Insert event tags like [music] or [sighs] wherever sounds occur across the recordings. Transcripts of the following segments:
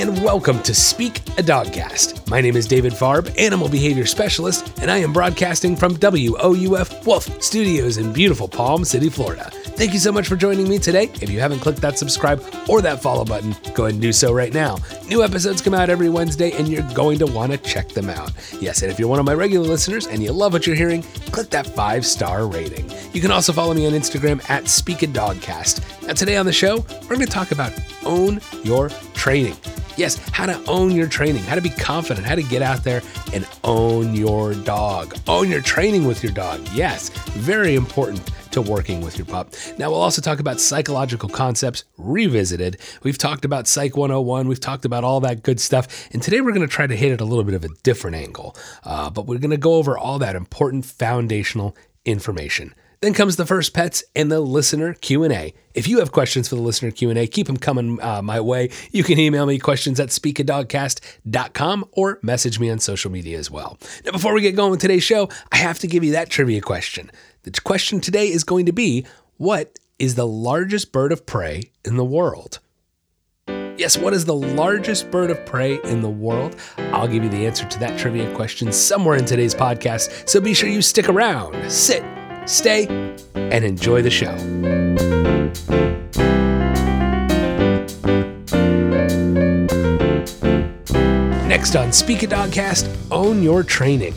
and welcome to Speak a Dogcast. My name is David Farb, animal behavior specialist, and I am broadcasting from WOUF Wolf Studios in beautiful Palm City, Florida. Thank you so much for joining me today. If you haven't clicked that subscribe or that follow button, go ahead and do so right now. New episodes come out every Wednesday, and you're going to want to check them out. Yes, and if you're one of my regular listeners and you love what you're hearing, click that five star rating. You can also follow me on Instagram at Speak a Dogcast. Now, today on the show, we're going to talk about own your training. Yes, how to own your training, how to be confident, how to get out there and own your dog. Own your training with your dog. Yes, very important to working with your pup. Now, we'll also talk about psychological concepts revisited. We've talked about Psych 101, we've talked about all that good stuff, and today we're going to try to hit it a little bit of a different angle. Uh, but we're going to go over all that important foundational information. Then comes the first pets and the listener Q&A. If you have questions for the listener Q&A, keep them coming uh, my way. You can email me questions at speakadogcast.com or message me on social media as well. Now, before we get going with today's show, I have to give you that trivia question. The question today is going to be, what is the largest bird of prey in the world? Yes, what is the largest bird of prey in the world? I'll give you the answer to that trivia question somewhere in today's podcast, so be sure you stick around, sit, stay, and enjoy the show. Next on Speak a Dogcast, own your training.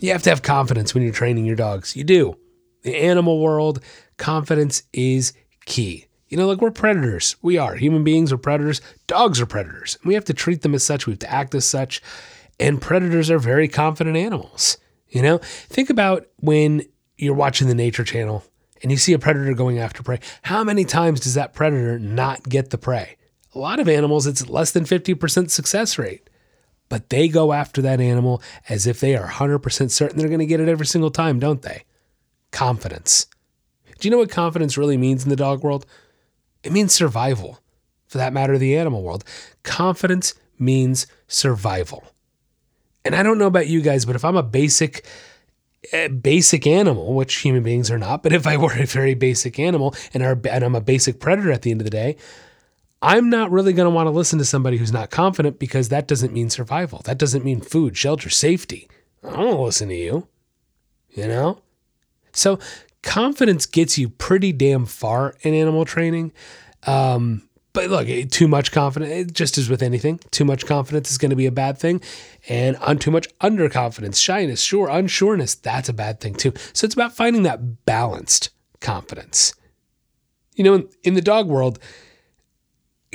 You have to have confidence when you're training your dogs. You do. The animal world, confidence is key. You know, like we're predators. We are. Human beings are predators. Dogs are predators. We have to treat them as such. We have to act as such. And predators are very confident animals. You know, think about when you're watching the Nature Channel and you see a predator going after prey. How many times does that predator not get the prey? A lot of animals, it's less than 50% success rate, but they go after that animal as if they are 100% certain they're going to get it every single time, don't they? Confidence. Do you know what confidence really means in the dog world? It means survival. For that matter, the animal world. Confidence means survival. And I don't know about you guys, but if I'm a basic basic animal, which human beings are not, but if I were a very basic animal and, are, and I'm a basic predator at the end of the day, I'm not really going to want to listen to somebody who's not confident because that doesn't mean survival. That doesn't mean food, shelter, safety. I don't want to listen to you, you know? So confidence gets you pretty damn far in animal training. Um, but look, eh, too much confidence, eh, just as with anything, too much confidence is going to be a bad thing. And on too much underconfidence, shyness, sure, unsureness, that's a bad thing too. So it's about finding that balanced confidence. You know, in, in the dog world,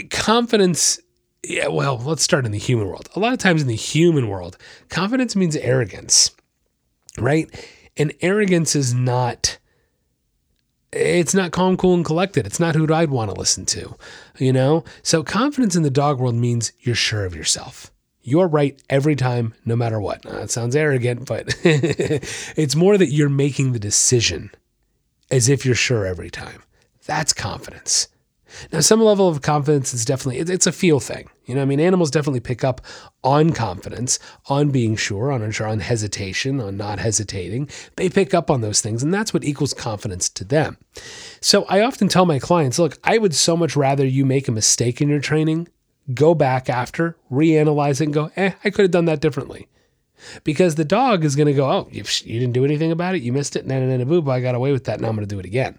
confidence, yeah, well, let's start in the human world. A lot of times in the human world, confidence means arrogance, right? And arrogance is not it's not calm, cool, and collected. It's not who I'd want to listen to, you know? So confidence in the dog world means you're sure of yourself. You're right every time, no matter what. Now, that sounds arrogant, but [laughs] it's more that you're making the decision as if you're sure every time. That's confidence. Now, some level of confidence is definitely, it's a feel thing. You know, I mean, animals definitely pick up on confidence, on being sure, on, on hesitation, on not hesitating. They pick up on those things, and that's what equals confidence to them. So I often tell my clients, look, I would so much rather you make a mistake in your training, go back after, reanalyze it, and go, eh, I could have done that differently. Because the dog is going to go, oh, you, didn't do anything about it, you missed it, na na na boo, I got away with that, now I'm going to do it again.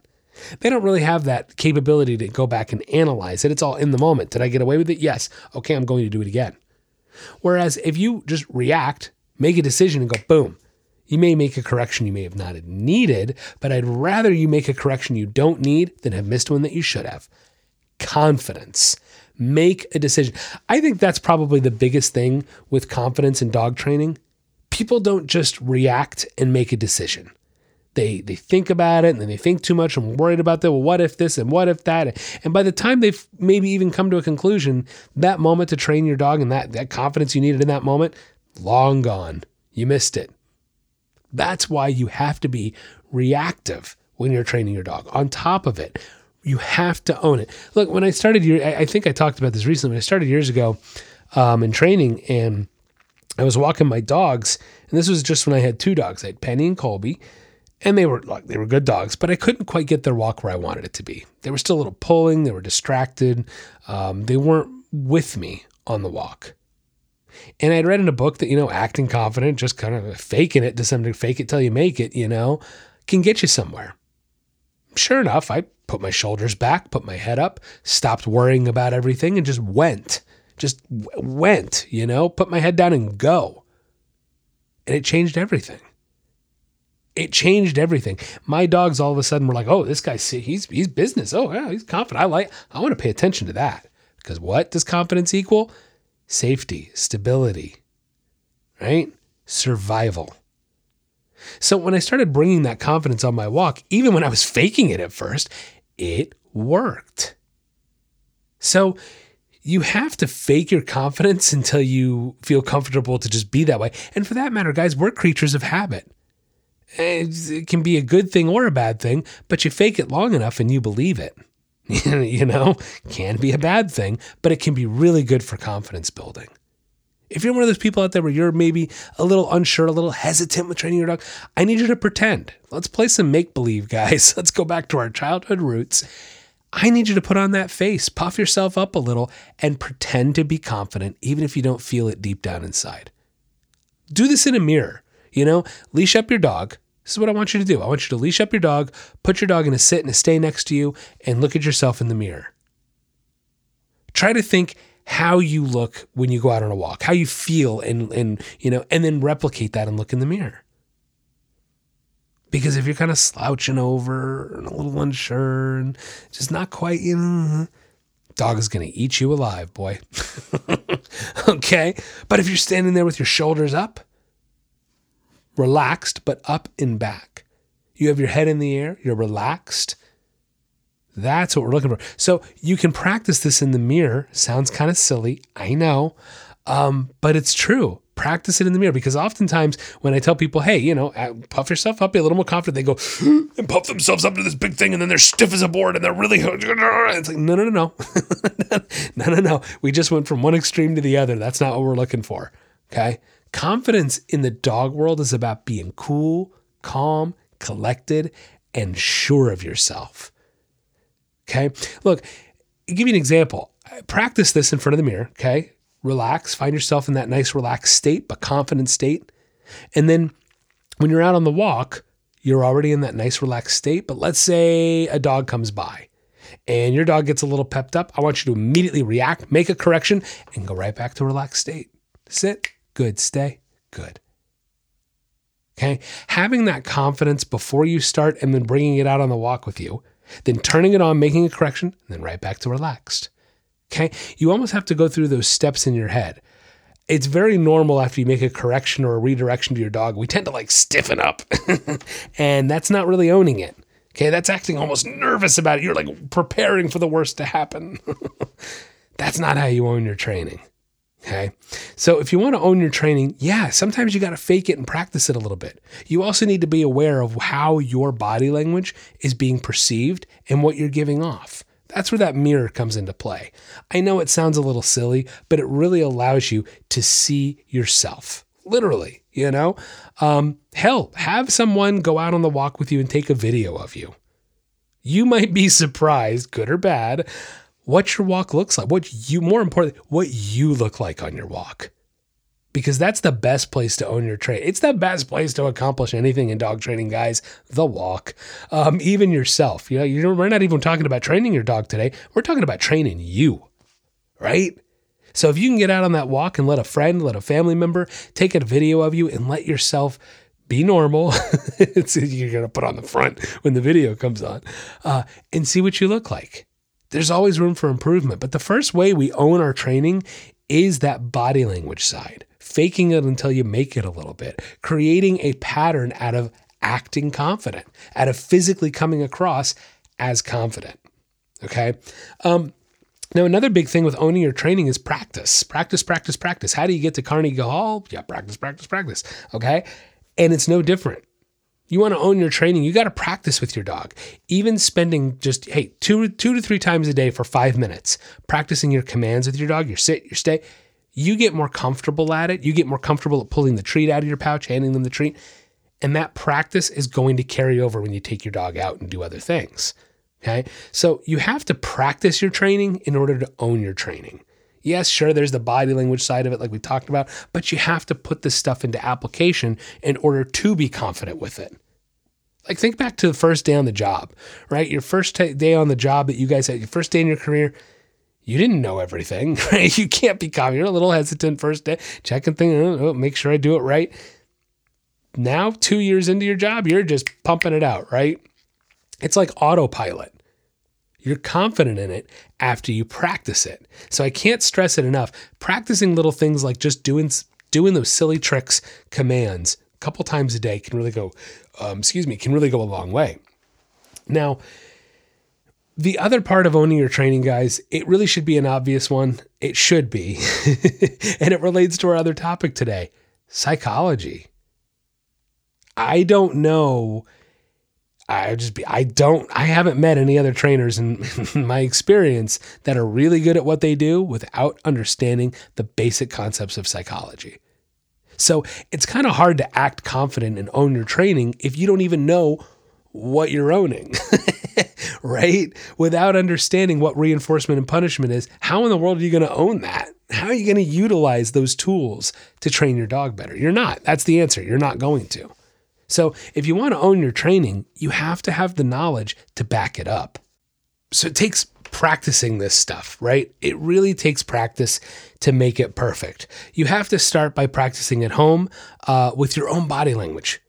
They don't really have that capability to go back and analyze it. It's all in the moment. Did I get away with it? Yes. Okay, I'm going to do it again. Whereas if you just react, make a decision, and go, boom, you may make a correction you may have not needed, but I'd rather you make a correction you don't need than have missed one that you should have. Confidence. Make a decision. I think that's probably the biggest thing with confidence in dog training. People don't just react and make a decision they they think about it and then they think too much and worried about that. Well, what if this and what if that? And by the time they've maybe even come to a conclusion, that moment to train your dog and that that confidence you needed in that moment, long gone. You missed it. That's why you have to be reactive when you're training your dog. On top of it, you have to own it. Look, when I started, I think I talked about this recently. When I started years ago um, in training, and I was walking my dogs, and this was just when I had two dogs. I had Penny and Colby And they were like they were good dogs, but I couldn't quite get their walk where I wanted it to be. They were still a little pulling. They were distracted. Um, they weren't with me on the walk. And I'd read in a book that, you know, acting confident, just kind of faking it to some degree, fake it till you make it, you know, can get you somewhere. Sure enough, I put my shoulders back, put my head up, stopped worrying about everything, and just went. Just went, you know, put my head down and go. And it changed everything. It changed everything. My dogs all of a sudden were like, "Oh, this guy, he's he's business. Oh, yeah, he's confident. I like. I want to pay attention to that because what does confidence equal? safety, stability, right? Survival. So when I started bringing that confidence on my walk, even when I was faking it at first, it worked. So you have to fake your confidence [laughs] until you feel comfortable to just be that way. And for that matter, guys, we're creatures of habit. It can be a good thing or a bad thing, but you fake it long enough and you believe it. [laughs] you know, can be a bad thing, but it can be really good for confidence building. If you're one of those people out there where you're maybe a little unsure, a little hesitant with training your dog, I need you to pretend. Let's play some make believe, [laughs] guys. Let's go back to our childhood roots. I need you to put on that face, puff yourself up a little, and pretend to be confident, even if you don't feel it deep down inside. Do this in a mirror. You know, leash up your dog, this is what I want you to do. I want you to leash up your dog, put your dog in a sit and a stay next to you, and look at yourself in the mirror. Try to think how you look when you go out on a walk, how you feel, and and you know, and then replicate that and look in the mirror. Because if you're kind of slouching over and a little unsure and just not quite, you know, dog is going to eat you alive, boy. [laughs] okay? But if you're standing there with your shoulders up, relaxed, but up and back. You have your head in the air, you're relaxed. That's what we're looking for. So you can practice this in the mirror. Sounds kind of silly, I know, um, but it's true. Practice it in the mirror because oftentimes when I tell people, hey, you know, uh, puff yourself up, be a little more confident, they go [gasps] and puff themselves up to this big thing and then they're stiff as a board and they're really. [laughs] It's like, no, no, no, no. [laughs] no, no, no. We just went from one extreme to the other. That's not what we're looking for. Okay. Confidence in the dog world is about being cool, calm, collected, and sure of yourself. Okay. Look, I'll give you an example. Practice this in front of the mirror. Okay. Relax. Find yourself in that nice, relaxed state, but confident state. And then when you're out on the walk, you're already in that nice, relaxed state. But let's say a dog comes by and your dog gets a little pepped up. I want you to immediately react, make a correction, and go right back to relaxed state. Sit, Good. Stay. Good. Okay. Having that confidence before you start and then bringing it out on the walk with you, then turning it on, making a correction, and then right back to relaxed. Okay. You almost have to go through those steps in your head. It's very normal after you make a correction or a redirection to your dog. We tend to like stiffen up, [laughs] and that's not really owning it. Okay. That's acting almost nervous about it. You're like preparing for the worst to happen. [laughs] that's not how you own your training. Okay. So if you want to own your training, yeah, sometimes you got to fake it and practice it a little bit. You also need to be aware of how your body language is being perceived and what you're giving off. That's where that mirror comes into play. I know it sounds a little silly, but it really allows you to see yourself. Literally, you know? Um, hell, have someone go out on the walk with you and take a video of you. You might be [laughs] surprised, good or bad, what your walk looks like, what you, more importantly, what you look like on your walk. Because that's the best place to own your trade. It's the best place to accomplish anything in dog training, guys. The walk, um, even yourself. You know, you we're not even talking about training your dog today. We're talking about training you, right? So if you can get out on that walk and let a friend, let a family member take a video of you and let yourself be normal. [laughs] you're going to put on the front when the video comes on uh, and see what you look like there's always room for improvement. But the first way we own our training is that body language side, faking it until you make it a little bit, creating a pattern out of acting confident, out of physically coming across as confident. Okay. Um, now, another big thing with owning your training is practice. Practice, practice, practice. How do you get to Carnegie Hall? Yeah, practice, practice, practice. Okay. And it's no different. You want to own your training, you got to practice with your dog. Even spending just, hey, two, two to three times a day for five minutes, practicing your commands with your dog, your sit, your stay, you get more comfortable at it. You get more comfortable at pulling the treat out of your pouch, handing them the treat. And that practice is going to carry over when you take your dog out and do other things. Okay. So you have to practice your training in order to own your training. Yes, sure, there's the body language side of it, like we talked about, but you have to put this stuff into application in order to be confident with it. Like, think back to the first day on the job, right? Your first t- day on the job that you guys had, your first day in your career, you didn't know everything, [laughs] right? You can't be confident. You're a little hesitant first day, checking things, oh, oh, make sure I do it right. Now, two years into your job, you're just pumping it out, right? It's like autopilot. You're confident in it after you practice it. So I can't stress it enough. Practicing little things like just doing doing those silly tricks, commands a couple times a day can really go, um, excuse me, can really go a long way. Now, the other part of owning your training, guys, it really should be an obvious one. It should be. [laughs] and it relates to our other topic today psychology. I don't know I just be, I don't, I haven't met any other trainers [laughs] in, my experience that are really good at what they do without understanding the basic concepts of psychology. So it's kind of hard to act confident and own your training if you don't even know what you're owning, [laughs] right? Without understanding what reinforcement and punishment is, how in the world are you going to own that? How are you going to utilize those tools to train your dog better? You're not. That's the answer. You're not going to. So, if you want to own your training, you have to have the knowledge to back it up. So, it takes practicing this stuff, right? It really takes practice to make it perfect. You have to start by practicing at home uh, with your own body language.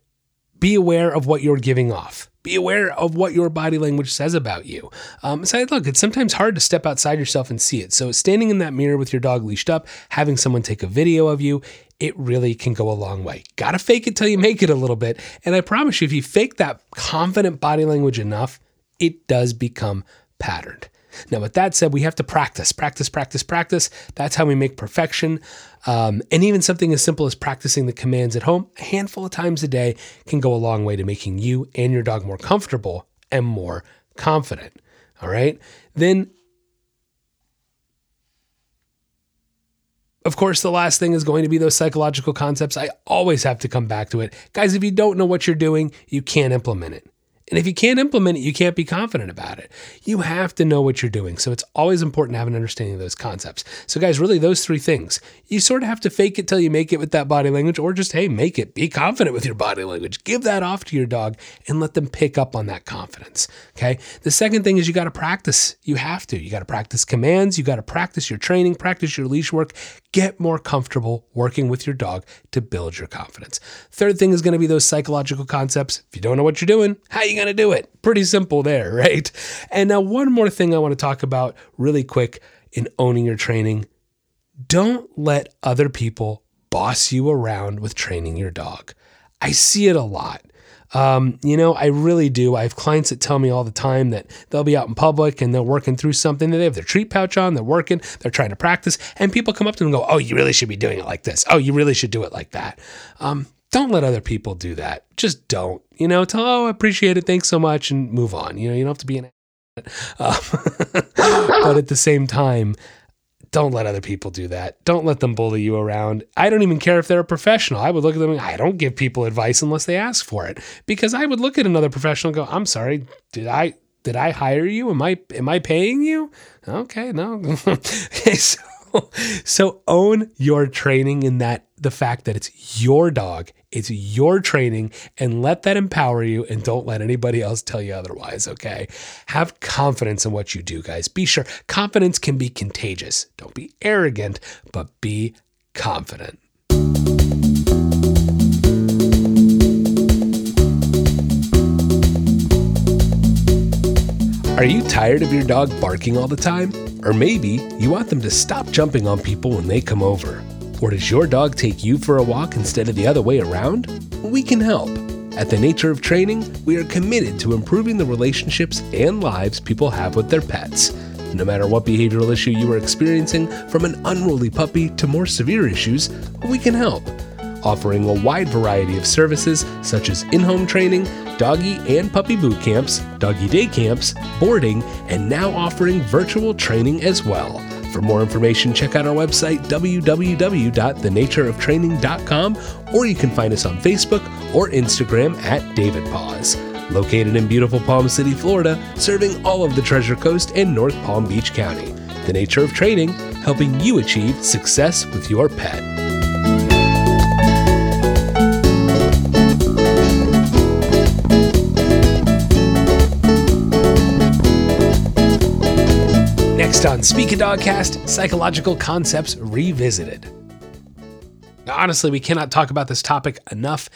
Be aware of what you're giving off. Be aware of what your body language says about you. Um, so, look, it's sometimes hard to step outside yourself and see it. So, standing in that mirror with your dog leashed up, having someone take a video of you, it really can go a long way. Gotta fake it till you make it a little bit. And I promise you, if you fake that confident body language enough, it does become patterned. Now, with that said, we have to practice, practice, practice, practice. That's how we make perfection. Um, and even something as simple as practicing the commands at home a handful of times a day can go a long way to making you and your dog more comfortable and more confident. All right. Then Of course, the last thing is going to be those psychological concepts. I always have to come back to it. Guys, if you don't know what you're doing, you can't implement it. And if you can't implement it, you can't be confident about it. You have to know what you're doing. So it's always important to have an understanding of those concepts. So, guys, really, those three things. You sort of have to fake it till you make it with that body language, or just, hey, make it. Be confident with your body language. Give that off to your dog and let them pick up on that confidence. Okay. The second thing is you got to practice. You have to. You got to practice commands. You got to practice your training, practice your leash work. Get more comfortable working with your dog to build your confidence. Third thing is going to be those psychological concepts. If you don't know what you're doing, how are you going to do it? Pretty simple there, [laughs] right? And now, one more thing I want to talk about really quick in owning your training don't let other people boss you around with training your dog. I see it a lot. Um, you know, I really do. I have clients that tell me all the time that they'll be out in public and they're working through something. They have their treat pouch on, they're working, they're trying to practice, and people come up to them and go, Oh, you really should be doing it like this. Oh, you really should do it like that. Um, don't let other people do that. Just don't. You know, tell, oh, I appreciate it. Thanks so much, and move on. You know, you don't have to be an. Uh, [laughs] [laughs] but at the same time, don't let other people do that. Don't let them bully you around. I don't even care if they're a professional. I would look at them. I don't give people advice unless they ask for it because I would look at another professional and go, "I'm sorry, did I did I hire you? Am I am I paying you?" Okay, no. [laughs] okay, so so own your training in that the fact that it's your dog, it's your training, and let that empower you and don't let anybody else tell you otherwise, okay? Have confidence in what you do, guys. Be sure confidence can be contagious. Don't be arrogant, but be confident. Are you tired of your dog barking all the time? Or maybe you want them to stop jumping on people when they come over. Or does your dog take you for a walk instead of the other way around? We can help. At The Nature of Training, we are committed to improving the relationships and lives people have with their pets. No matter what behavioral issue you are experiencing, from an unruly puppy to more severe issues, we can help. Offering a wide variety of services such as in home training, doggy and puppy boot camps, doggy day camps, boarding, and now offering virtual training as well. For more information, check out our website, www.thenatureoftraining.com, or you can find us on Facebook or Instagram at David Paws. Located in beautiful Palm City, Florida, serving all of the Treasure Coast and North Palm Beach County. The nature of training, helping you achieve success with your pet. Next on Speak a Dogcast, psychological concepts revisited. Now, honestly, we cannot talk about this topic enough.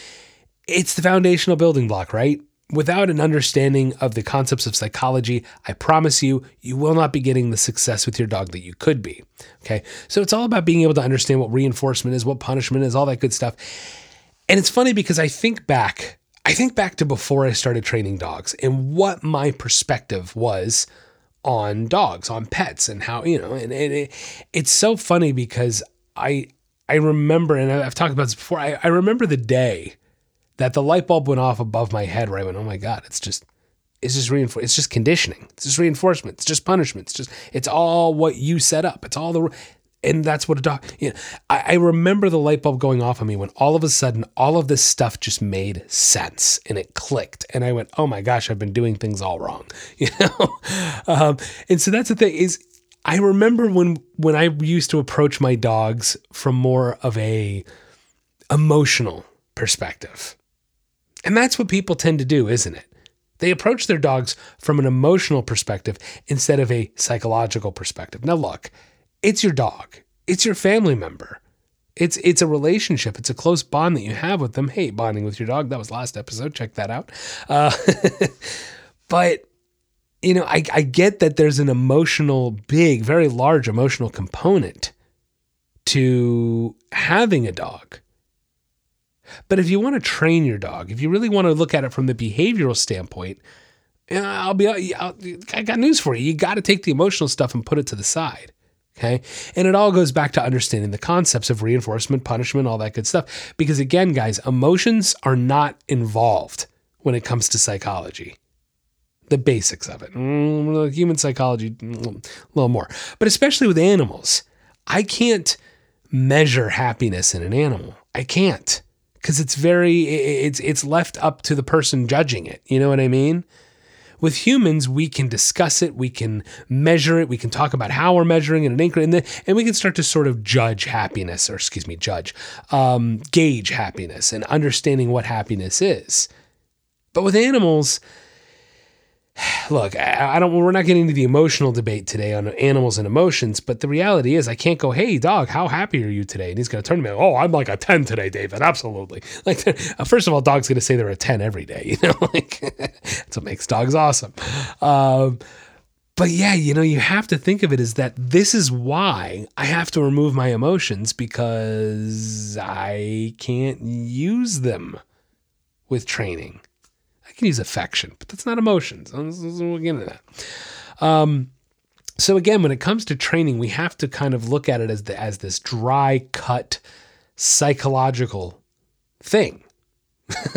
It's the foundational building block, right? Without an understanding of the concepts of psychology, I promise you, you will not be getting the success with your dog that you could be. Okay. So it's all about being able to understand what reinforcement is, what punishment is, all that good stuff. And it's funny because I think back, I think back to before I started training dogs and what my perspective was on dogs, on pets, and how, you know, and, and it, it's so funny because I, I remember, and I've talked about this before, I, I remember the day that the light bulb went off above my head where I went, oh my God, it's just, it's just reinforcement. It's just conditioning. It's just reinforcement. It's just punishment. It's just, it's all what you set up. It's all the, and that's what a dog, you know, I, I remember the light bulb going off on me when all of a sudden all of this stuff just made sense and it clicked. And I went, oh my gosh, I've been doing things all wrong, [laughs] you know? um, and so that's the thing is, I remember when when I used to approach my dogs from more of a emotional perspective. And that's what people tend to do, isn't it? They approach their dogs from an emotional perspective instead of a psychological perspective. Now, look, it's your dog, it's your family member. It's it's a relationship. It's a close bond that you have with them. Hey, bonding with your dog. That was last episode. Check that out. Uh, [laughs] but you know, I, I get that there's an emotional, big, very large emotional component to having a dog. But if you want to train your dog, if you really want to look at it from the behavioral standpoint, I'll be I'll, I got news for you. You got to take the emotional stuff and put it to the side. Okay. And it all goes back to understanding the concepts of reinforcement, punishment, all that good stuff. Because again, guys, emotions are not involved when it comes to psychology. The basics of it. Mm, human psychology, mm, a little more. But especially with animals, I can't measure happiness in an animal. I can't because it's very it's it's left up to the person judging it. You know what I mean? With humans, we can discuss it, we can measure it, we can talk about how we're measuring it and and, and we can start to sort of judge happiness, or excuse me, judge, um, gauge happiness, and understanding what happiness is. But with animals, [sighs] look, I don't. We're not getting into the emotional debate today on animals and emotions, but the reality is, I can't go, "Hey, dog, how happy are you today?" And he's going to turn to me, "Oh, I'm like a ten today, David. Absolutely." [laughs] Like, uh, first of all, dog's going to say they're a ten every day. [laughs] You know, like [laughs] that's what makes dogs awesome. Um, but yeah, you know, you have to think of it as that this is why I have to remove my emotions because I can't use them with training can use affection, but that's not emotions. We'll get into that. Um, so again, when it comes to training, we have to kind of look at it as the, as this dry cut psychological thing. [laughs]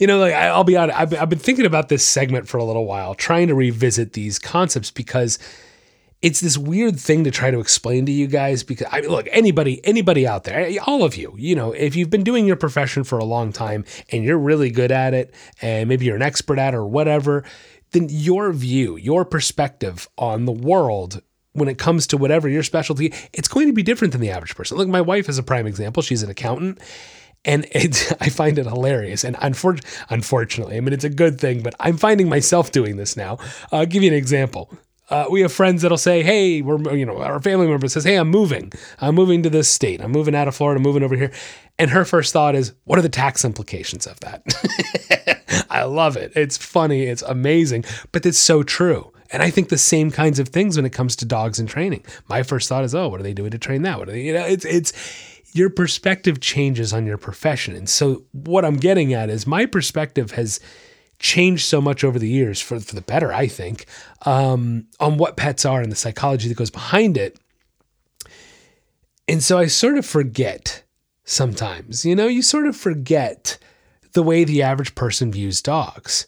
you know, like I'll be honest, I've, I've been thinking about this segment for a little while, trying to revisit these concepts because it's this weird thing to try to explain to you guys because I mean, look, anybody, anybody out there, eh, all of you, you know, if you've been doing your profession for a long time and you're really good at it, and maybe you're an expert at it or whatever, then your view, your perspective on the world when it comes to whatever your specialty, it's going to be different than the average person. Look, my wife is a prime example. She's an accountant. And it, [laughs] I find it hilarious. And unfor- unfortunately, I mean, it's a good thing, but I'm finding myself doing this now. I'll give you an example. Uh, we have friends that'll say, "Hey, we're you know our family member says, "Hey, I'm moving. I'm moving to this state. I'm moving out of Florida, moving over here." And her first thought is, "What are the tax implications of that?" [laughs] I love it. It's funny, it's amazing, but it's so true. And I think the same kinds of things when it comes to dogs and training. My first thought is, "Oh, what are they doing to train that?" What are they, you know, it's it's your perspective changes on your profession. And so what I'm getting at is my perspective has changed so much over the years for, for the better, I think, um, on what pets are and the psychology that goes behind it. And so I sort of forget sometimes, you know, you sort of forget the way the average person views dogs.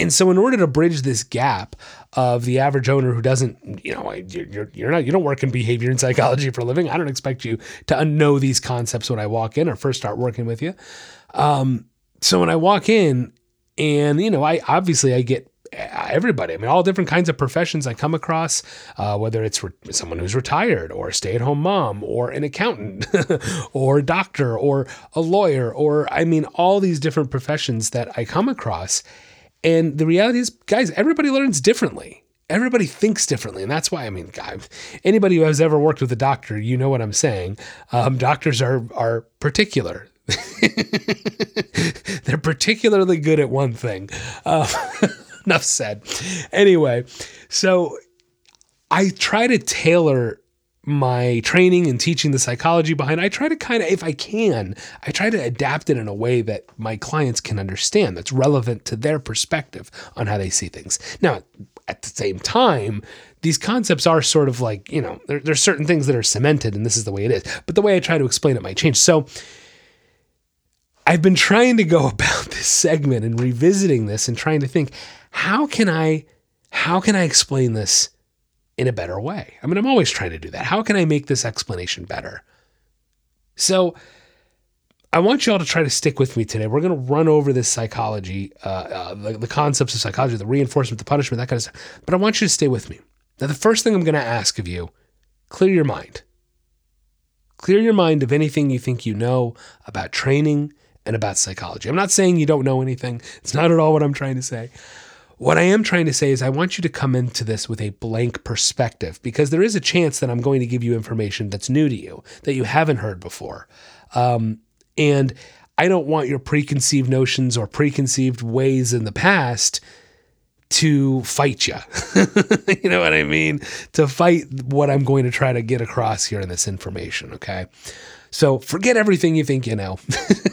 And so, in order to bridge this gap of the average owner who doesn't, you know, you're, you're not, you don't work in behavior and psychology for a living. I don't expect you to know these concepts when I walk in or first start working with you. Um, so when I walk in, and you know, I obviously I get everybody. I mean, all different kinds of professions I come across, uh, whether it's re- someone who's retired or a stay at home mom or an accountant [laughs] or a doctor or a lawyer, or I mean, all these different professions that I come across. And the reality is, guys, everybody learns differently. Everybody thinks differently. And that's why, I mean, God, anybody who has ever worked with a doctor, you know what I'm saying. Um, doctors are, are particular. [laughs] They're particularly good at one thing. Uh, [laughs] enough said. Anyway, so I try to tailor my training and teaching the psychology behind I try to kind of if I can I try to adapt it in a way that my clients can understand that's relevant to their perspective on how they see things. Now, at the same time, these concepts are sort of like, you know, there, there's certain things that are cemented and this is the way it is. But the way I try to explain it might change. So I've been trying to go [laughs] about this segment and revisiting this and trying to think how can I how can I explain this in a better way? I mean, I'm always trying to do that. How can I make this explanation better? So I want you all to try to stick with me today. We're going to run over this psychology, uh, uh, the, the concepts of psychology, the reinforcement, the punishment, that kind of stuff. But I want you to stay with me. Now, the first thing I'm going to ask of you clear your mind. Clear your mind of anything you think you know about training and about psychology. I'm not saying you don't know anything, it's not at all what I'm trying to say. What I am trying to say is, I want you to come into this with a blank perspective because there is a chance that I'm going to give you information that's new to you, that you haven't heard before. Um, and I don't want your preconceived notions or preconceived ways in the past to fight you. [laughs] you know what I mean? To fight what I'm going to try to get across here in this information. Okay. So forget everything you think you know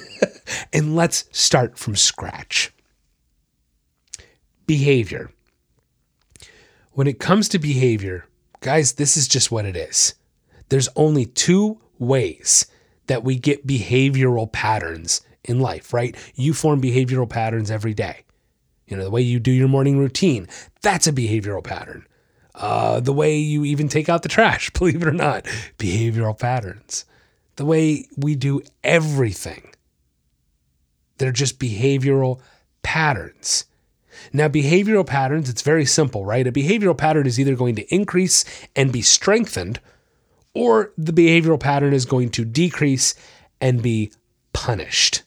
[laughs] and let's start from scratch behavior. When it comes to behavior, guys, this is just what it is. There's only two ways that we get behavioral patterns in life, right? You form behavioral patterns every day. You know, the way you do your morning routine, that's a behavioral pattern. Uh, the way you even take out the trash, [laughs] believe it or not, behavioral patterns. The way we do everything, they're just behavioral patterns. Now, behavioral patterns, it's very simple, right? A behavioral pattern is either going to increase and be strengthened, or the behavioral pattern is going to decrease and be punished.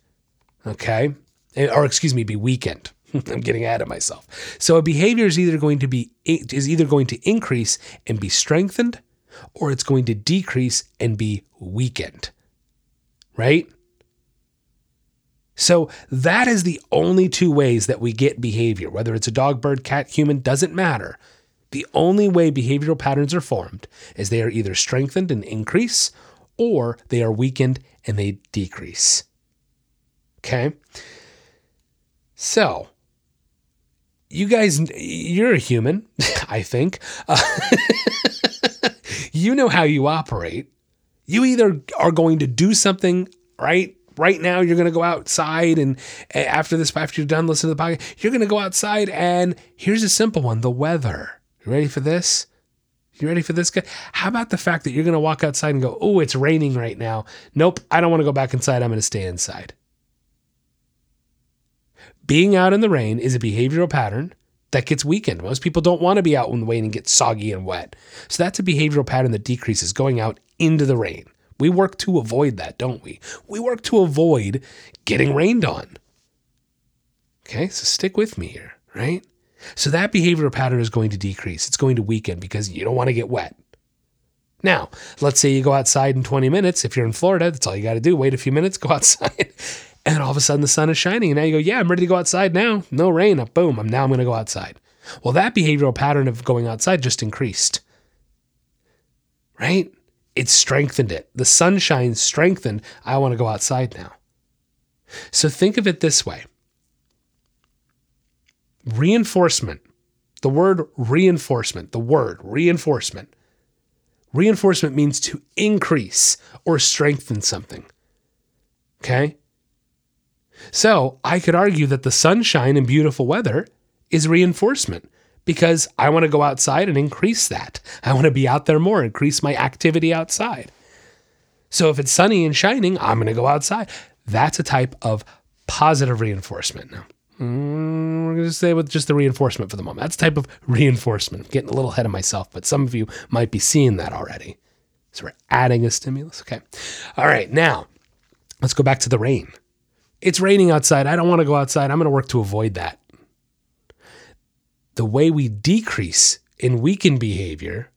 Okay? Eh, or excuse me, be weakened. [laughs] I'm getting ahead of myself. So a behavior is either going to be is either going to increase and be strengthened or it's going to decrease and be weakened. Right? So that is the only two ways that we get behavior, whether it's a dog, bird, cat, human, doesn't matter. The only way behavioral patterns are formed is they are either strengthened and increase or they are weakened and they decrease. Okay? So, you guys, you're a human, [laughs] I think. Uh, [laughs] you know how you operate. You either are going to do something, right? right now you're going to go outside and eh, after this after you're done listening to the podcast you're going to go outside and here's a simple one the weather you ready for this you ready for this guy how about the fact that you're going to walk outside and go oh it's raining right now nope i don't want to go back inside i'm going to stay inside being out in the rain is a behavioral pattern that gets weakened. Most people don't want to be out in the rain and get soggy and wet. So that's a behavioral pattern that decreases going out into the rain. We work to avoid that, don't we? We work to avoid getting rained on. Okay, so stick with me here, right? So that behavioral pattern is going to decrease. It's going to weaken because you don't want to get wet. Now, let's say you go outside in 20 minutes. If you're in Florida, that's all you got to do. Wait a few minutes, [laughs] go outside. And all of a sudden the sun is shining. And now you go, yeah, I'm ready to go outside now. No rain. Uh, boom. I'm now I'm going to go outside. Well, that behavioral pattern of going outside just increased. Right? It strengthened it. The sunshine strengthened. I want to go outside now. So think of it this way reinforcement, the word reinforcement, the word reinforcement. Reinforcement means to increase or strengthen something. Okay? So I could argue that the sunshine and beautiful weather is reinforcement because I want to go outside and increase that. I want to be out there more, increase my activity outside. So if it's sunny and shining, I'm going to go outside. That's a type of positive reinforcement. Now, mm, we're going to stay with just the reinforcement for the moment. That's a type of reinforcement. I'm getting a little ahead of myself, but some of you might be seeing that already. So we're adding a stimulus. Okay. All right. Now, let's go back to the rain. It's raining outside. I don't want to go outside. I'm going to work to avoid that. The way we decrease in weakened behavior,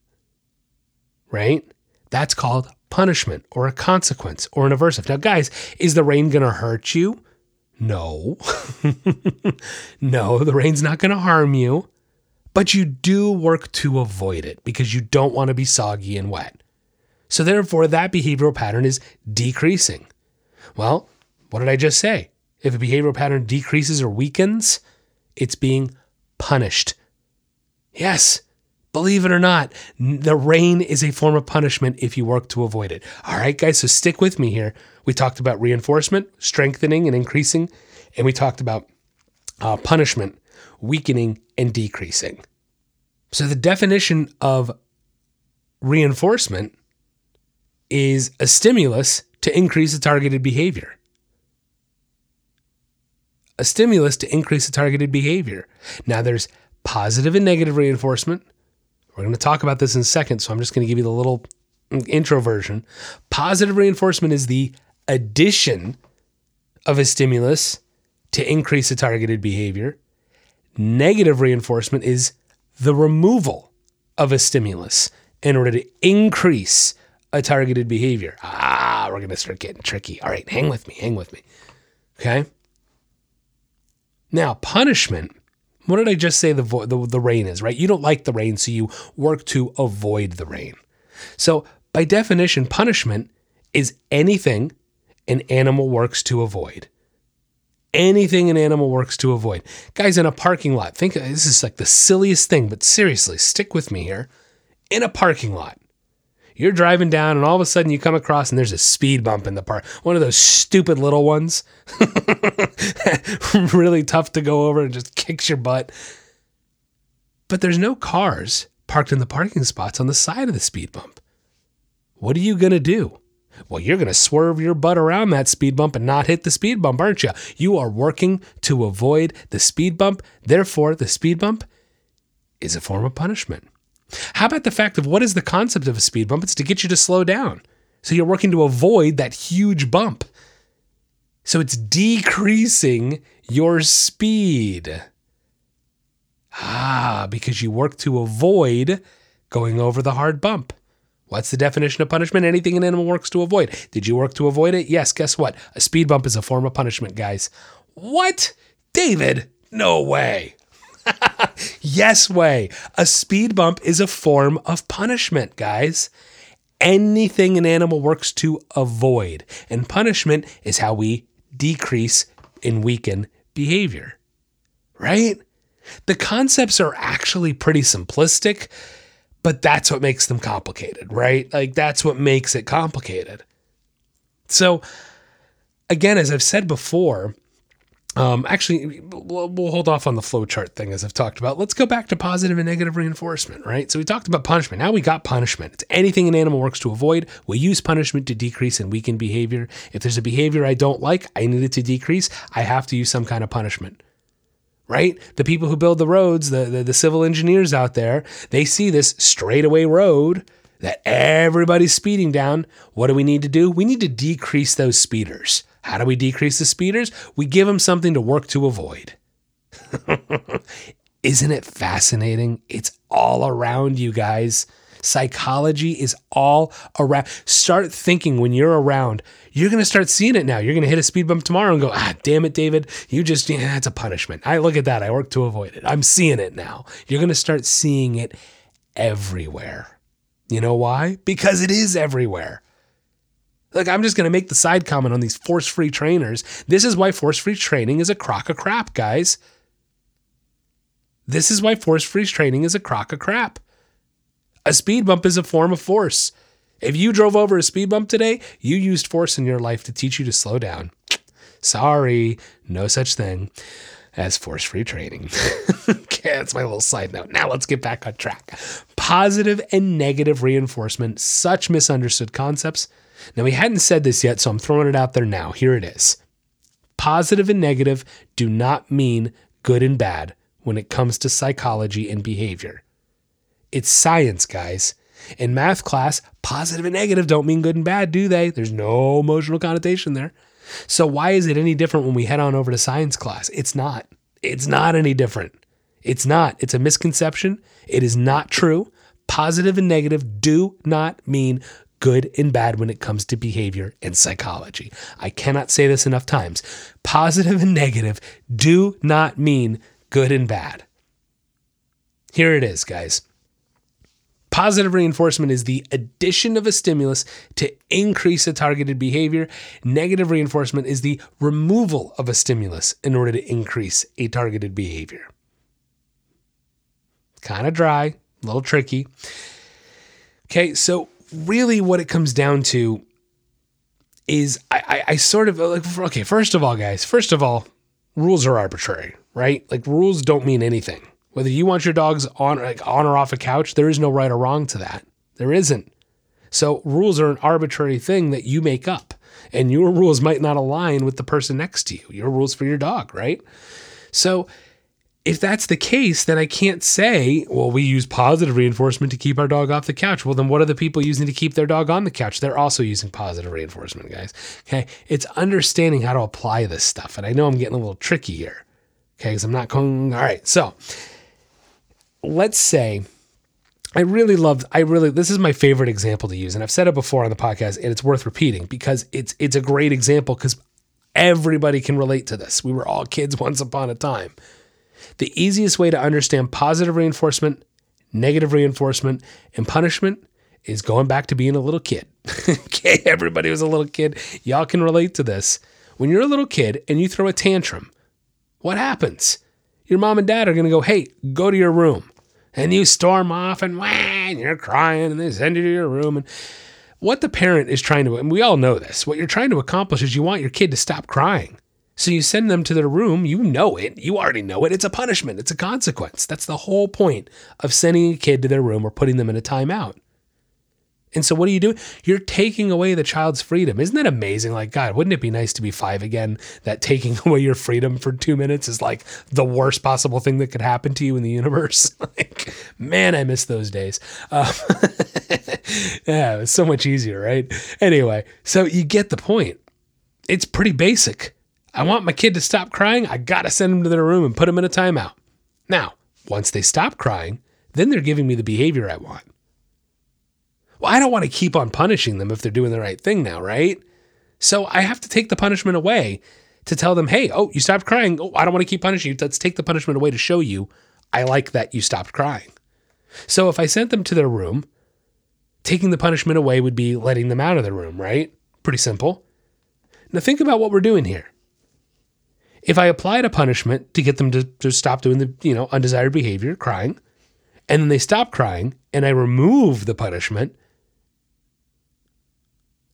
right? That's called punishment or a consequence or an aversive. Now, guys, is the rain going to hurt you? No. [laughs] no, the rain's not going to harm you, but you do work to avoid it because you don't want to be soggy and wet. So, therefore, that behavioral pattern is decreasing. Well, what did I just say? If a behavioral pattern decreases or weakens, it's being punished. Yes, Believe it or not, the rain is a form of punishment if you work to avoid it. All right, guys, so stick with me here. We talked about reinforcement, strengthening, and increasing, and we talked about uh, punishment, weakening, and decreasing. So the definition of reinforcement is a stimulus to increase a targeted behavior. A stimulus to increase a targeted behavior. Now, there's positive and negative reinforcement we're going to talk about this in a second, so I'm just going to give you the little intro version. Positive reinforcement is the addition of a stimulus to increase a targeted behavior. Negative reinforcement is the removal of a stimulus in order to increase a targeted behavior. Ah, we're going to start getting tricky. All right, hang with me, hang with me. Okay? Now, punishment what did I just say the, vo- the, the rain is, right? You don't like the rain, so you work to avoid the rain. So, by definition, punishment is anything an animal works to avoid. Anything an animal works to avoid. Guys, in a parking lot, think this is like the silliest thing, but seriously, stick with me here. In a parking lot, you're driving down and all of a sudden you come across and there's a speed bump in the park. One of those stupid little ones. [laughs] really tough to go over and just kicks your butt. But there's no cars parked in the parking spots on the side of the speed bump. What are you to do? Well, you're going to swerve your butt around that speed bump and not hit the speed bump, aren't you? You are working to avoid the speed bump. Therefore, the speed bump is a form of punishment. How about the fact of what is the concept of a speed bump? It's to get you to slow down. So you're working to avoid that huge bump. So it's decreasing your speed. Ah, because you work to avoid going over the hard bump. What's the definition of punishment? Anything an animal works to avoid. Did you work to avoid it? Yes, guess what? A speed bump is a form of punishment, guys. What? David? No way. [laughs] yes way. A speed bump is a form of punishment, guys. Anything an animal works to avoid. And punishment is how we decrease and weaken behavior. Right? The concepts are actually pretty simplistic, but that's what makes them complicated, right? Like that's what makes it complicated. So, again, as I've said before, um, actually, we'll, hold off on the flowchart thing as I've talked about. Let's go back to positive and negative reinforcement, right? So we talked about punishment. Now we got punishment. It's anything an animal works to avoid. We use punishment to decrease and weaken behavior. If there's a behavior I don't like, I need it to decrease. I have to use some kind of punishment, right? The people who build the roads, the, the, the civil engineers out there, they see this straightaway road that everybody's speeding down. What do we need to do? We need to decrease those speeders how do we decrease the speeders? We give them something to work to avoid. [laughs] Isn't it fascinating? It's all around you guys. Psychology is all around. Start thinking when you're around. You're going to start seeing it now. You're going to hit a speed bump tomorrow and go, ah, damn it, David. You just, yeah, that's a punishment. I look at that. I work to avoid it. I'm seeing it now. You're going to start seeing it everywhere. You know why? Because it is everywhere. Like, I'm just going to make the side comment on these force free trainers. This is why force free training is a crock of crap, guys. This is why force free training is a crock of crap. A speed bump is a form of force. If you drove over a speed bump today, you used force in your life to teach you to slow down. Sorry, no such thing. as force free training. [laughs] okay, that's my little side note. Now let's get back on track. Positive and negative reinforcement, such misunderstood concepts. Now, we hadn't said this yet, so I'm throwing it out there now. Here it is. Positive and negative do not mean good and bad when it comes to psychology and behavior. It's science, guys. In math class, positive and negative don't mean good and bad, do they? There's no emotional connotation there. So, why is it any different when we head on over to science class? It's not. It's not any different. It's not. It's a misconception. It is not true. Positive and negative do not mean good and bad when it comes to behavior and psychology. I cannot say this enough times. Positive and negative do not mean good and bad. Here it is, guys. Positive reinforcement is the addition of a stimulus to increase a targeted behavior. Negative reinforcement is the removal of a stimulus in order to increase a targeted behavior. Kind of dry, a little tricky. Okay, so really what it comes down to is I, I, I sort of like, okay, first of all, guys, first of all, rules are arbitrary, right? Like rules don't mean anything. Whether you want your dogs on like on or off a couch, there is no right or wrong to that. There isn't. So rules are an arbitrary thing that you make up. And your [laughs] rules might not align with the person next to you. Your rules for your dog, right? So if that's the case, then I can't say, well, we use positive reinforcement to keep our dog off the couch. Well, then what are the people using to keep their dog on the couch? They're also using positive reinforcement, guys. Okay. It's understanding how to apply this stuff. And I know I'm getting a little tricky here. Okay. Because I'm not going, all right. So let's say I really love I really this is my favorite example to use and I've said it before on the podcast and it's worth repeating because it's it's a great example cuz everybody can relate to this. We were all kids [laughs] once upon a time. The easiest way to understand positive reinforcement, negative reinforcement and punishment is going back to being a little kid. [laughs] okay, everybody was a little kid. Y'all can relate to this. When you're a little kid and you throw a tantrum, what happens? Your mom and dad are going to go, "Hey, go to your room." and you storm off and wah, and you're crying and they send you to your room and what the parent is trying to and we all know this what you're trying to accomplish is you want your kid to stop crying so you send them to their room you know it you already know it it's a punishment it's a consequence that's the whole point of sending a kid to their room or putting them in a timeout and so what are you doing? You're taking away the child's freedom. Isn't that amazing? Like, God, wouldn't it be nice to be five again? That taking [laughs] away your freedom for two minutes is like the worst possible thing that could happen to you in the universe. [laughs] like, man, I miss those days. Um, [laughs] yeah, it was so much easier, right? Anyway, so you get the point. It's pretty basic. I want my kid to stop crying. I got to send them to their room and put them in a timeout. Now, once they stop crying, then they're giving me the behavior I want. Well, I don't want to keep on punishing them if they're doing the right thing now, right? So I have to take the punishment away to tell them, hey, oh, you stopped crying. Oh, I don't want to keep punishing you. Let's take the punishment away to show you I like that you stopped crying. So if I sent them to their room, taking the punishment away would be letting them out of the room, right? Pretty simple. Now think about what we're doing here. If I applied a punishment to get them to, to stop doing the, you know, undesired behavior, crying, and then they stop crying, and I remove the punishment,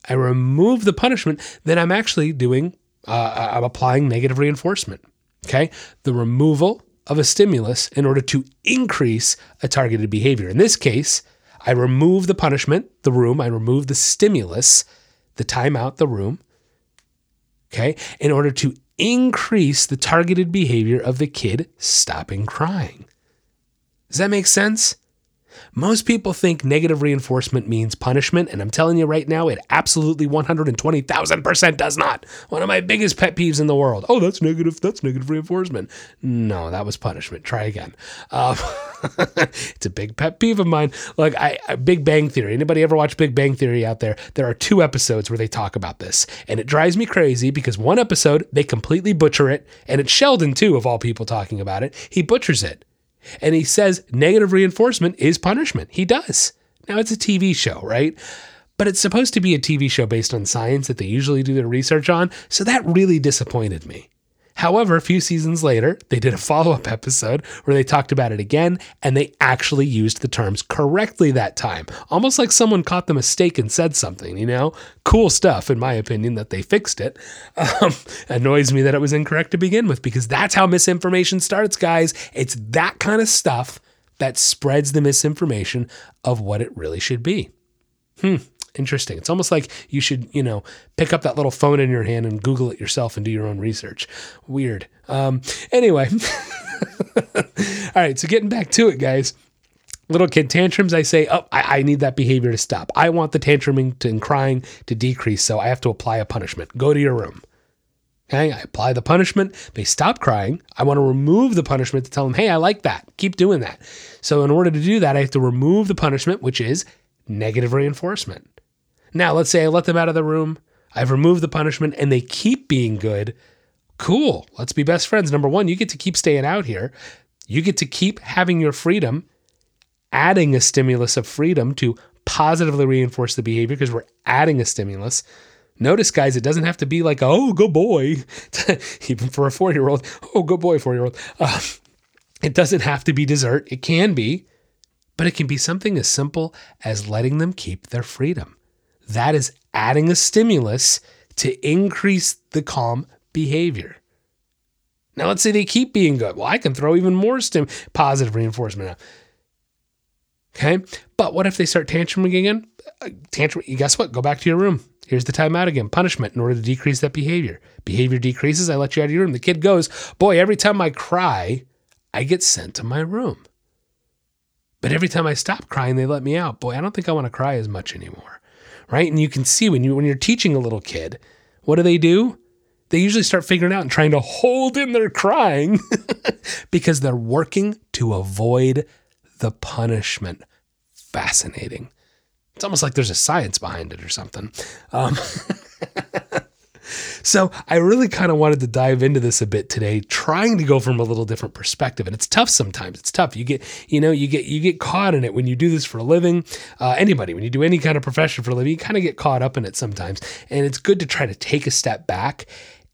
I remove the punishment, then I'm actually doing, uh, I'm applying negative reinforcement. Okay. The removal of a stimulus in order to increase a targeted behavior. In this case, I remove the punishment, the room, I remove the stimulus, the timeout, the room. Okay. In order to increase the targeted behavior of the kid stopping crying. Does that make sense? Most people think negative reinforcement means punishment, and I'm telling you right now, it absolutely 120,000% does not. One of my biggest pet peeves in the world. Oh, that's negative. That's negative reinforcement. No, that was punishment. Try again. Um, [laughs] it's a big pet peeve of mine. Like I, I, Big Bang Theory. Anybody ever watch Big Bang Theory out there? There are two episodes where they talk about this, and it drives me crazy because one episode they completely butcher it, and it's Sheldon too, of all people talking about it. He butchers it. And he says negative reinforcement is punishment. He does. Now, it's a TV show, right? But it's supposed to be a TV show based on science that they usually do their research on. So that really disappointed me. However, a few seasons later, they did a follow up episode where they talked about it again and they actually used the terms correctly that time. Almost like someone caught the mistake and said something, you know? Cool stuff, in my opinion, that they fixed it. [laughs] Um, annoys me that it was incorrect to begin with because that's how misinformation starts, guys. It's that kind of stuff that spreads the misinformation of what it really should be. Hmm interesting. It's almost like you should, you know, pick up that little phone in your hand and Google it yourself and do your own research. Weird. Um, anyway, [laughs] all right. So getting back to it, guys. Little kid tantrums, I say, oh, I, I need that behavior to stop. I want the tantruming to, and crying to decrease, so I have to apply a punishment. Go to your room. Okay, I apply the punishment. They stop crying. I want to remove the punishment to tell them, hey, I like that. Keep doing that. So, in order to do that, I have to remove the punishment, which is negative reinforcement. Now, let's say I let them out of the room, I've removed the punishment, and they keep being good. Cool. Let's be best friends. Number one, you get to keep staying out here. You get to keep having your freedom, adding a stimulus of freedom to positively reinforce the behavior because we're adding a stimulus. Notice, guys, it doesn't have to be like, oh, good boy, [laughs] even for a four year old. Oh, good boy, four year old. Uh, [laughs] it doesn't have to be dessert. It can be, but it can be something as simple as letting them keep their freedom that is adding a stimulus to increase the calm behavior. Now, let's say they keep being good. Well, I can throw even more stim- positive reinforcement out. Okay. But what if they start tantruming again? Uh, tantrum, guess what? Go back to your room. Here's the timeout again. Punishment in order to decrease that behavior. Behavior decreases. I let you out of your room. The kid goes, Boy, every time I cry, I get sent to my room. But every time I stop crying, they let me out. Boy, I don't think I want to cry as much anymore right? And you can see when you when you're teaching a little kid, what do they do? They usually start figuring out and trying to hold in their crying [laughs] because they're working to avoid the punishment. Fascinating. It's almost like there's a science behind it or something. Um, [laughs] So I really kind of wanted to dive into this a bit today, trying to go from a little different perspective. And it's tough sometimes. It's tough. You get, you know, you get you get caught in it when you do this for a living. Uh, anybody, when you do any kind of profession for a living, you kind of get caught up in it sometimes. And it's good to try to take a step back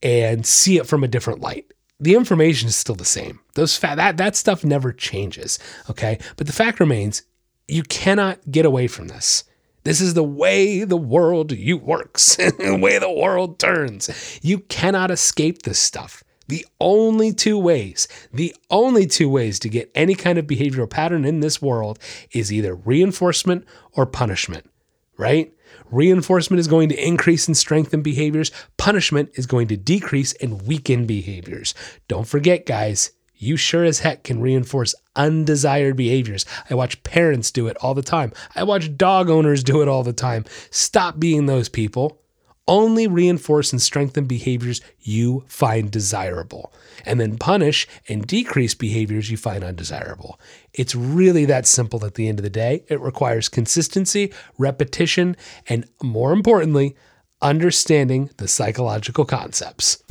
and see it from a different light the information is still the same. Those fa- that that stuff never changes. Okay, but the fact remains, you cannot get away from this. This is the way the world you works, [laughs] the way the world turns. You cannot escape this stuff. The only two ways, the only two ways to get any kind of behavioral pattern in this world is either reinforcement or punishment, right? Reinforcement is going to increase and strengthen behaviors. Punishment is going to decrease and weaken behaviors. Don't forget, guys, you sure as heck can reinforce undesired behaviors. I watch parents do it all the time. I watch dog owners do it all the time. Stop being those people. Only reinforce and strengthen behaviors you find desirable, and then punish and decrease behaviors you find undesirable. It's really that simple at the end of the day. It requires consistency, repetition, and more importantly, understanding the psychological concepts.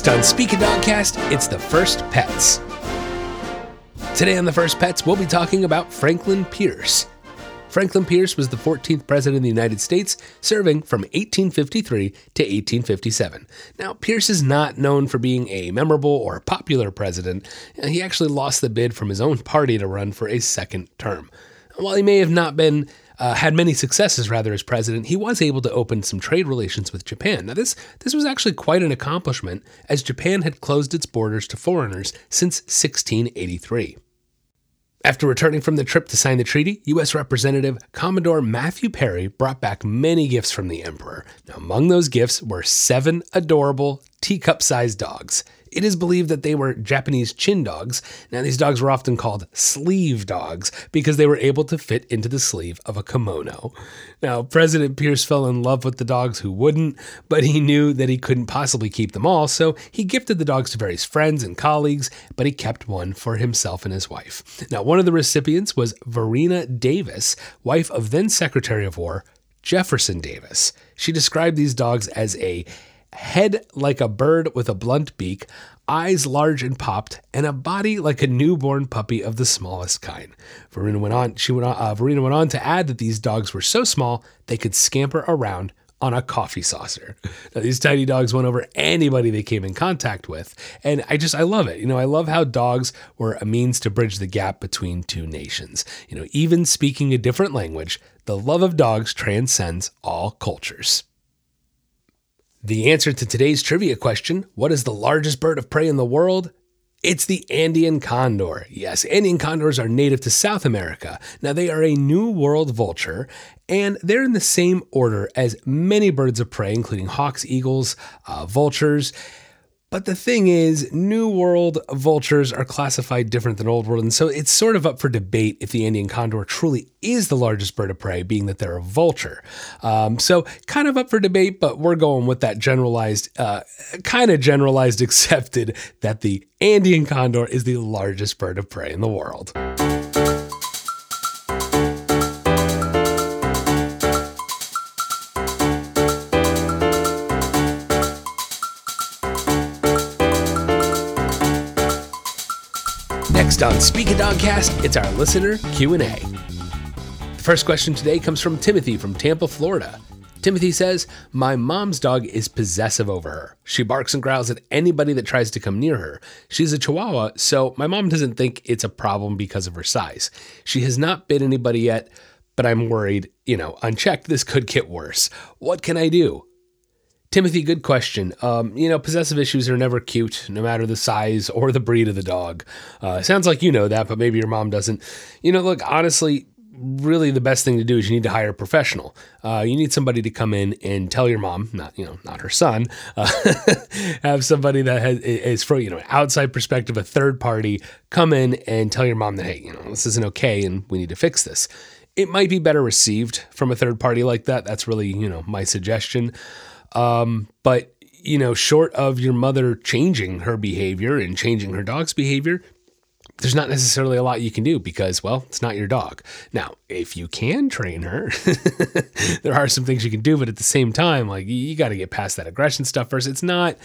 Next on Speak a Dogcast, it's the First Pets. Today on the First Pets, we'll be talking about Franklin Pierce. Franklin Pierce was the 14th president of the United States, serving from 1853 to 1857. Now, Pierce is not known for being a memorable or popular president. He actually lost the bid from his own party to run for a second term. While he may have not been uh, had many successes rather as president, he was able to open some trade relations with Japan. Now, this this was actually quite an accomplishment, as Japan had closed its borders to foreigners since 1683. After returning from the trip to sign the treaty, U.S. Representative Commodore Matthew Perry brought back many gifts from the Emperor. Now, among those gifts were seven adorable teacup sized dogs. It is believed that they were Japanese chin dogs. Now, these dogs were often called sleeve dogs because they were able to fit into the sleeve of a kimono. Now, President Pierce fell in love with the dogs who wouldn't, but he knew that he couldn't possibly keep them all, so he gifted the dogs to various friends and colleagues, but he kept one for himself and his wife. Now, one of the recipients was Varina Davis, wife of then Secretary of War Jefferson Davis. She described these dogs as a head like a bird with a blunt beak, eyes large and popped, and a body like a newborn puppy of the smallest kind. Varina went on. She went on. Uh, Varina went on to add that these dogs were so small they could scamper around on a coffee saucer. [laughs] Now, these tiny dogs went over anybody they came in contact with. And I just, I love it. You know, I love how dogs were a means to bridge the gap between two nations. You know, even speaking a different language, the love of dogs transcends all cultures. The answer to today's trivia question what is the largest bird of prey in the world? It's the Andean condor. Yes, Andean condors are native to South America. Now, they are a New World vulture, and they're in the same order as many birds of prey, including hawks, eagles, uh, vultures. But the thing is, New World vultures are classified different than Old World, and so it's sort of up for debate if the Andean condor truly is the largest bird of prey, being that they're a vulture. Um, so, kind of up for debate, but we're going with that generalized, uh, kind of generalized [laughs] accepted that the Andean condor is the largest bird of prey in the world. Next on Speak a Dogcast, it's our listener Q&A. The first question today comes from Timothy from Tampa, Florida. Timothy says, My mom's dog is possessive over her. She barks and growls at anybody that tries to come near her. She's a chihuahua, so my mom doesn't think it's a problem because of her size. She has not bit anybody yet, but I'm worried, you know, unchecked, this could get worse. What can I do? Timothy, good question. Um, you know, possessive issues are never cute, no matter the size or the breed of the dog. Uh, sounds like you know that, but maybe your mom doesn't. You know, look, honestly, really the best thing to do is you need to hire a professional. Uh, you need somebody to come in and tell your mom, not you know, not her son, uh, [laughs] have somebody that has, is from you know outside perspective, a third party, come in and tell your mom that hey, you know, this isn't okay and we need to fix this. It might be better received from a third party like that. That's really you know my suggestion. Um, but you know, short of your mother changing her behavior and changing her dog's behavior, there's not necessarily a lot you can do because, well, it's not your dog. Now, if you can train her, [laughs] there are some things you can do, but at the same time, like you, got to get past that aggression stuff first. It's not,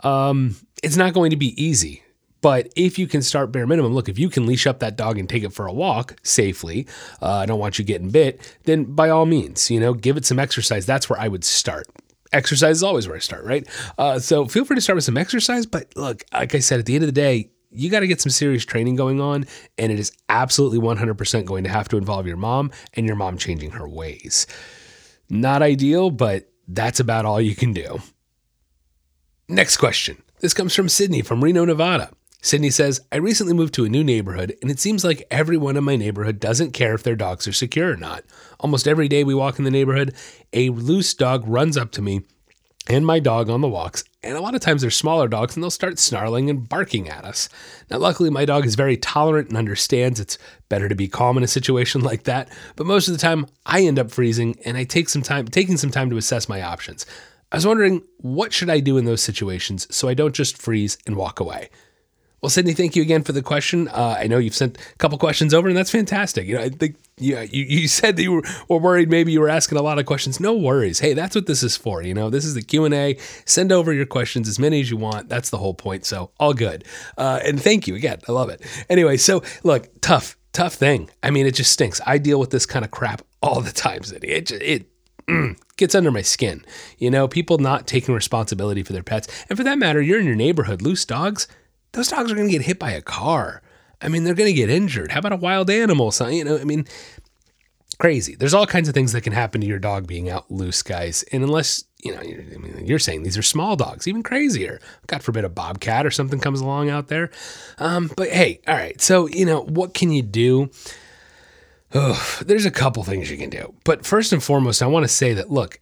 um, it's not going to be easy. But if you can start bare minimum, look, if you can leash up that dog and take it for a walk safely, uh, I don't want you getting bit, then by all means, you know, give it some exercise. That's where I would start exercise is always where I start, right? Uh, so feel free to start with some exercise. But look, like I said, at the end of the day, you got to get some serious training going on. And it is absolutely 100% going to have to involve your mom and your mom changing her ways. Not ideal, but that's about all you can do. Next question. This comes from Sydney from Reno, Nevada. Sydney says, I recently moved to a new neighborhood, and it seems like everyone in my neighborhood doesn't care if their dogs are secure or not. Almost every day we walk in the neighborhood, a loose dog runs up to me and my dog on the walks, and a lot of times they're smaller dogs and they'll start snarling and barking at us. Now, luckily, my dog is very tolerant and understands it's better to be calm in a situation [laughs] like that, but most of the time I end up freezing and I take some time, taking some time to assess my options. I was wondering, what should I do in those situations so I don't just freeze and walk away? Well, Sydney, thank you again for the question. Uh, I know you've sent a couple questions over, and that's fantastic. You know, I think yeah, you, you [laughs] said that you were, were worried maybe you were asking a lot of questions. No worries. Hey, that's what this is for. You know, this is the Q and A. Send over your questions as many as you want. That's the whole point. So all good. Uh, and thank you again. I love it. Anyway, so look, tough, tough thing. I mean, it just stinks. I deal with this kind of crap all the time, Sydney. It just, it mm, gets under my skin. You know, people not taking responsibility for their pets, and for that matter, you're in your neighborhood, loose dogs those dogs are going to get hit by a car. I mean, they're going to get injured. How about a wild animal? So, you know, I mean, crazy. There's all kinds of things that can happen to your dog being out loose, guys. And unless, you know, I mean, you're saying these are small dogs, even crazier. God forbid a bobcat or something comes along out there. Um, but hey, all right. So, you know, what can you do? Oh, there's a couple things you can do. But first and foremost, I want to say that look,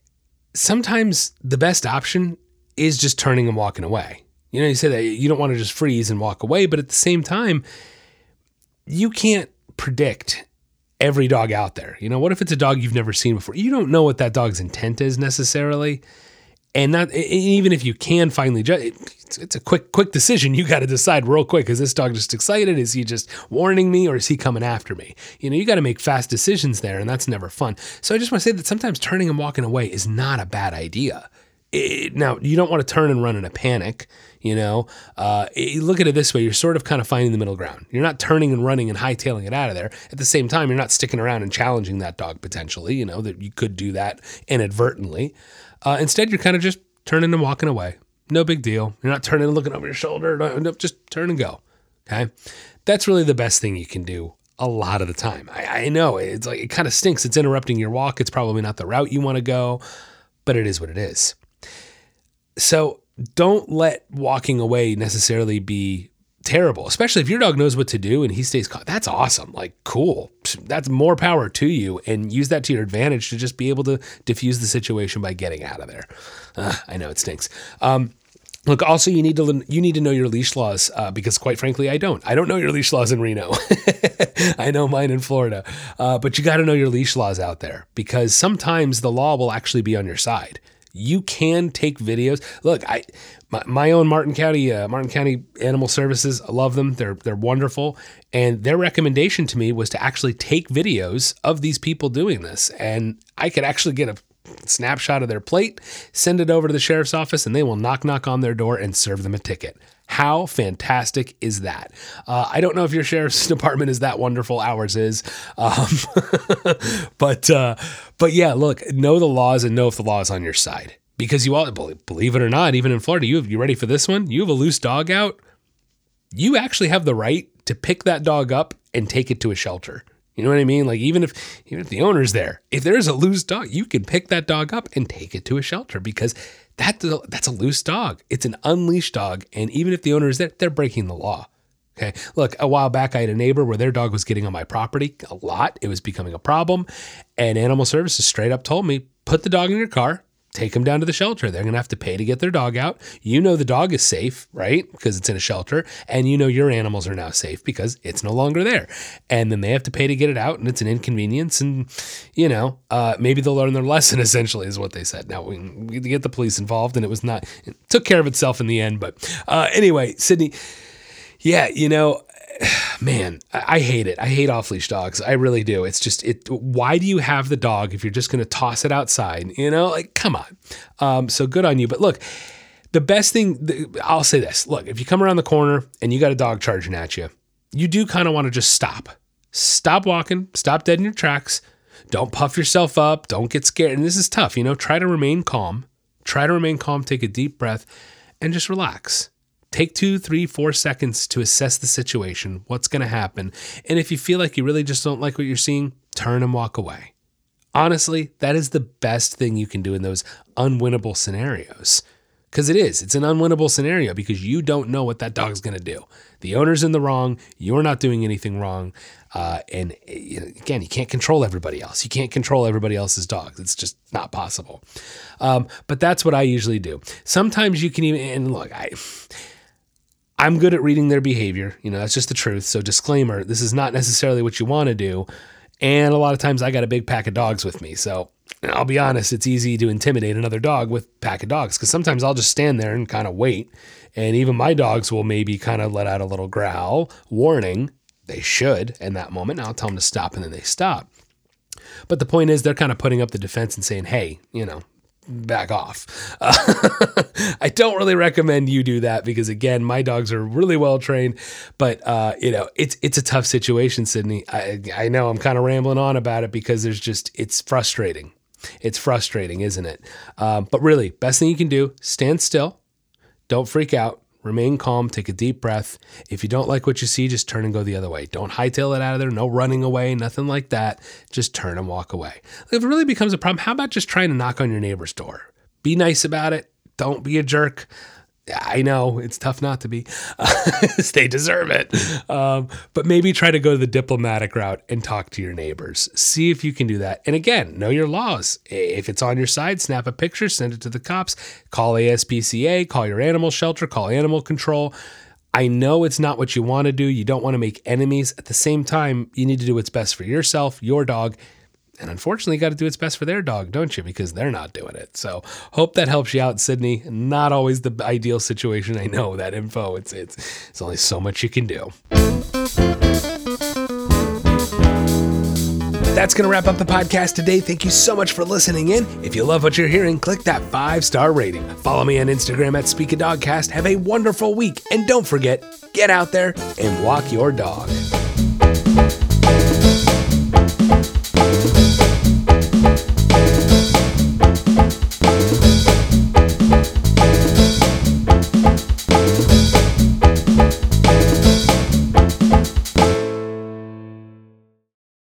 sometimes the best option is just turning and walking away. You know, you say that you don't want to just freeze and walk away, but at the same time, you can't predict every dog out there. You know, what if it's a dog you've never seen before? You don't know what that dog's intent is necessarily. And not even if you can finally judge, it's a quick, quick decision. You got to decide real quick: is this dog just excited? Is he just warning me, or is he coming after me? You know, you got to make fast decisions there, and that's never fun. So I just want to say that sometimes turning and walking away is not a bad idea it, now you don't want to turn and run in a panic. You know, uh, it, look at it this way: you're sort of kind of finding the middle ground. You're not turning and running and hightailing it out of there. At the same time, you're not sticking around and challenging that dog potentially. You know that you could do that inadvertently. Uh, instead, you're kind of just turning and walking away. No big deal. You're not turning and looking over your shoulder. No, just turn and go. Okay, that's really the best thing you can do a lot of the time. I, I know it's like it kind of stinks. It's interrupting your walk. It's probably not the route you want to go, but it is what it is. So don't let walking away necessarily be terrible, especially if your dog knows what to do and he stays calm. That's awesome. Like, cool. That's more power to you and use that to your advantage to just be able to diffuse the situation by getting out of there. Uh, I know it stinks. Um, Look, also you need to you need to know your leash laws uh, because, quite frankly, I don't. I don't know your leash laws in Reno. [laughs] I know mine in Florida, uh, but you got to know your leash laws out there because sometimes the law will actually be on your side you can take videos. Look, I my, my own Martin County uh, Martin County Animal Services, I love them. They're they're wonderful, and their recommendation to me was to actually take videos of these people doing this, and I could actually get a snapshot of their plate, send it over to the sheriff's office, and they will knock knock on their door and serve them a ticket. How fantastic is that? Uh, I don't know if your sheriff's [laughs] department is that wonderful. Ours is, um, [laughs] but uh, but yeah, look, know the laws and know if the law is on your side because you all believe it or not, even in Florida, you have, you ready for this one? You have a loose dog out. You actually have the right to pick that dog up and take it to a shelter. You know what I mean? Like even if even if the owner's there, if there's a loose dog, you can pick that dog up and take it to a shelter because that that's a loose dog. It's an unleashed dog, and even if the owner is there, they're breaking the law. Okay. Look, a while back, I had a neighbor where their dog was getting on my property a lot. It was becoming a problem. And Animal Services straight up told me put the dog in your car, take them down to the shelter. They're going to have to pay to get their dog out. You know the dog is safe, right? Because it's in a shelter. And you know your animals are now safe because it's no longer there. And then they have to pay to get it out and it's an inconvenience. And, you know, uh, maybe they'll learn their [laughs] lesson essentially, is what they said. Now we, we get the police involved and it was not, it took care of itself in the end. But uh, anyway, Sydney, yeah, you know, man, I, hate it. I hate off leash dogs. I really do. It's just it. Why do you have the dog if you're just going to toss it outside? You know, like come on. Um, so good on you. But look, the best thing I'll say this: look, if you come around the corner and you got a dog charging at you, you do kind of want to just stop, stop walking, stop dead in your tracks. Don't puff yourself up. Don't get scared. And this is tough. You know, try to remain calm. Try to remain calm. Take a deep breath, and just relax Take two, three, four seconds to assess the situation, what's going to happen. And if you feel like you really just don't like what you're seeing, turn and walk away. Honestly, that is the best thing you can do in those unwinnable scenarios. Because it is, it's an unwinnable scenario because you don't know what that dog's going to do. The owner's in the wrong, you're not doing anything wrong. Uh, and again, you can't control everybody else. You can't control everybody else's dogs. It's just not possible. Um, but that's what I usually do. Sometimes you can even, and look, I I'm good at reading their behavior. You know, that's just the truth. So, disclaimer this is not necessarily what you want to do. And a lot of times I got a big pack of dogs with me. So, I'll be honest, it's easy to intimidate another dog with pack of dogs because sometimes I'll just stand there and kind of wait. And even my dogs will maybe kind of let out a little growl, warning. They should in that moment. I'll tell them to stop and then they stop. But the point is, they're kind of putting up the defense and saying, hey, you know, back off. Uh, [laughs] I don't really recommend you do that because again, my dogs are really well trained, but uh, you know, it's it's a tough situation, Sydney. I I know I'm kind of rambling on about it because there's just it's frustrating. It's frustrating, isn't it? Uh, but really, best thing you can do: stand still, don't freak out, Remain calm, take a deep breath. If you don't like what you see, just turn and go the other way. Don't hightail it out of there, no running away, nothing like that. Just turn and walk away. If it really becomes a problem, how about just trying to knock on your neighbor's door? Be nice about it. Don't be a jerk. I know it's tough not to be. [laughs] they deserve it. Um, but maybe try to go the diplomatic route and talk to your neighbors. See if you can do that. And again, know your laws. If it's on your side, snap a picture, send it to the cops, call ASPCA, call your animal shelter, call animal control. I know it's not what you want to do. You don't want to make enemies. At the same time, you need to do what's best for yourself, your dog, and unfortunately, got to do its best for their dog, don't you? Because they're not doing it. So hope that helps you out, Sydney. Not always the ideal situation. I know that info. It's it's it's only so much you can do. That's going to wrap up the podcast today. Thank you so much for listening in. If you love what you're hearing, click that five star rating. Follow me on Instagram at Speak a Dogcast. Have a wonderful week. And don't forget, get out there and walk your dog.